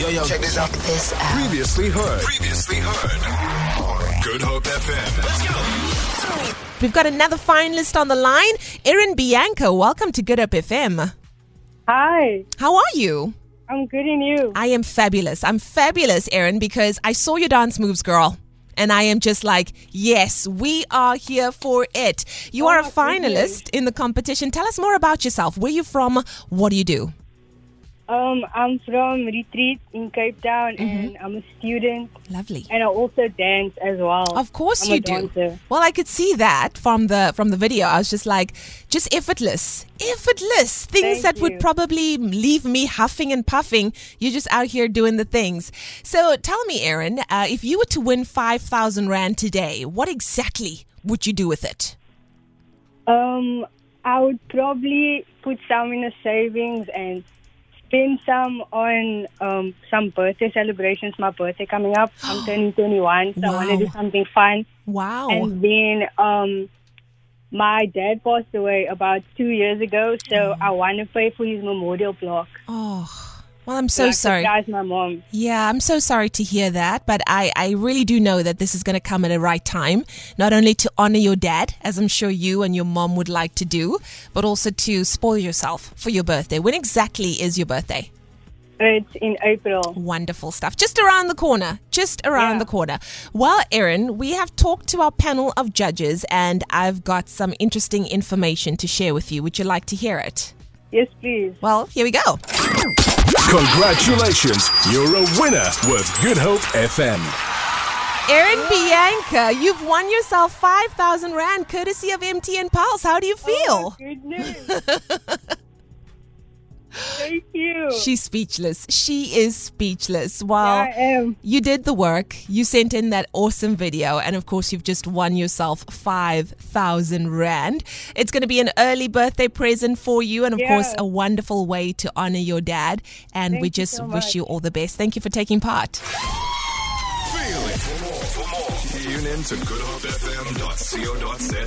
Yo, yo, check this out. this out. Previously heard. Previously heard. Good Hope FM. Let's go. We've got another finalist on the line, Erin Bianca. Welcome to Good Hope FM. Hi, How are you? I'm good and you. I am fabulous. I'm fabulous, Erin, because I saw your dance moves, girl. And I am just like, yes, we are here for it. You oh are a Oh, finalist in the competition. Tell us more about yourself. Where you from? What do you do? Um, I'm from Retreat in Cape Town Mm-hmm. and I'm a student Lovely. and I also dance as well. Of course I'm you do. dancer. Well, I could see that from the from the video. I was just like, just effortless, effortless things Thank that would probably leave me huffing and puffing. You're just out here doing the things. So tell me, Erin, uh, if you were to win five thousand rand today, what exactly would you do with it? Um, I would probably put some in the savings and spend some on um, some birthday celebrations. My birthday coming up. I'm turning 21, so I want to do something fun. Wow. And then um, my dad passed away about two years ago, so I want to pay for his memorial plaque. oh, well, I'm so sorry. Surprise my mom. Yeah, I'm so sorry to hear that, but I, I really do know that this is going to come at the right time, not only to honor your dad, as I'm sure you and your mom would like to do, but also to spoil yourself for your birthday. When exactly is your birthday? It's in April. Wonderful stuff. Just around the corner. Just around Yeah. the corner. Well, Erin, we have talked to our panel of judges, and I've got some interesting information to share with you. Would you like to hear it? Yes, please. Well, here we go. Congratulations, you're a winner with Good Hope FM. Erin Bianca, you've won yourself 5,000 Rand courtesy of MTN Pulse. How do you feel? Oh, goodness. Thank you. She's speechless. She is speechless. Well, I am. you did the work. You sent in that awesome video. And of course, you've just won yourself 5,000 Rand. It's going to be an early birthday present for you. And of course, a wonderful way to honor your dad. And Thank we you just so wish you all the best. Thank you for taking part. Feel it. For more, for more, tune in to goodhopefm.co.za.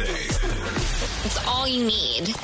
It's all you need.